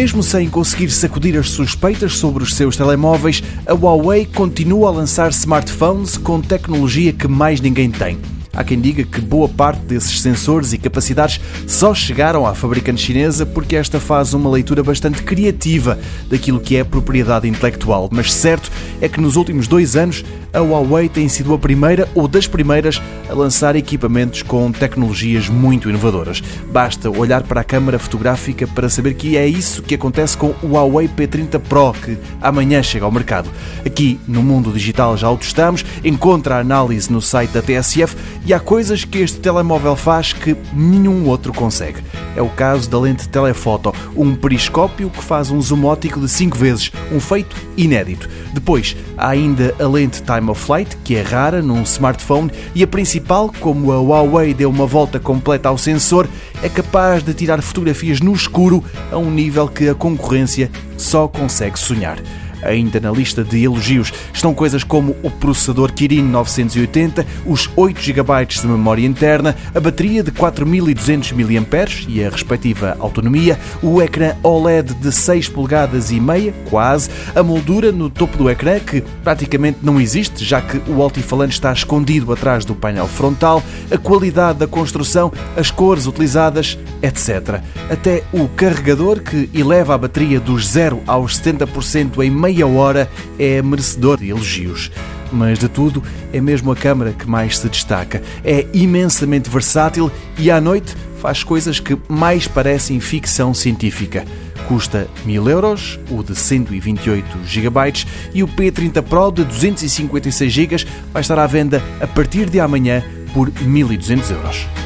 Mesmo sem conseguir sacudir as suspeitas sobre os seus telemóveis, a Huawei continua a lançar smartphones com tecnologia que mais ninguém tem. Há quem diga que boa parte desses sensores e capacidades só chegaram à fabricante chinesa porque esta faz uma leitura bastante criativa daquilo que é propriedade intelectual. Mas certo é que nos últimos dois anos a Huawei tem sido a primeira ou das primeiras a lançar equipamentos com tecnologias muito inovadoras. Basta olhar para a câmara fotográfica para saber que é isso que acontece com o Huawei P30 Pro, que amanhã chega ao mercado. Aqui no mundo digital já o testamos, encontra a análise no site da TSF e há coisas que este telemóvel faz que nenhum outro consegue. É o caso da lente telefoto, um periscópio que faz um zoom óptico de 5 vezes, um feito inédito. Depois, há ainda a lente Time of Flight, que é rara num smartphone, e a principal, como a Huawei deu uma volta completa ao sensor, é capaz de tirar fotografias no escuro a um nível que a concorrência só consegue sonhar. Ainda na lista de elogios estão coisas como o processador Kirin 980, os 8 GB de memória interna, a bateria de 4200 mAh e a respectiva autonomia, o ecrã OLED de 6 polegadas e meia, quase, a moldura no topo do ecrã que praticamente não existe, já que o altifalante está escondido atrás do painel frontal, a qualidade da construção, as cores utilizadas, etc. Até o carregador que eleva a bateria dos 0 aos 70% em meia meia hora é merecedor de elogios. Mas de tudo, é mesmo a câmara que mais se destaca. É imensamente versátil e à noite faz coisas que mais parecem ficção científica. Custa 1000 euros, o de 128 GB e o P30 Pro de 256 GB vai estar à venda a partir de amanhã por 1200 euros.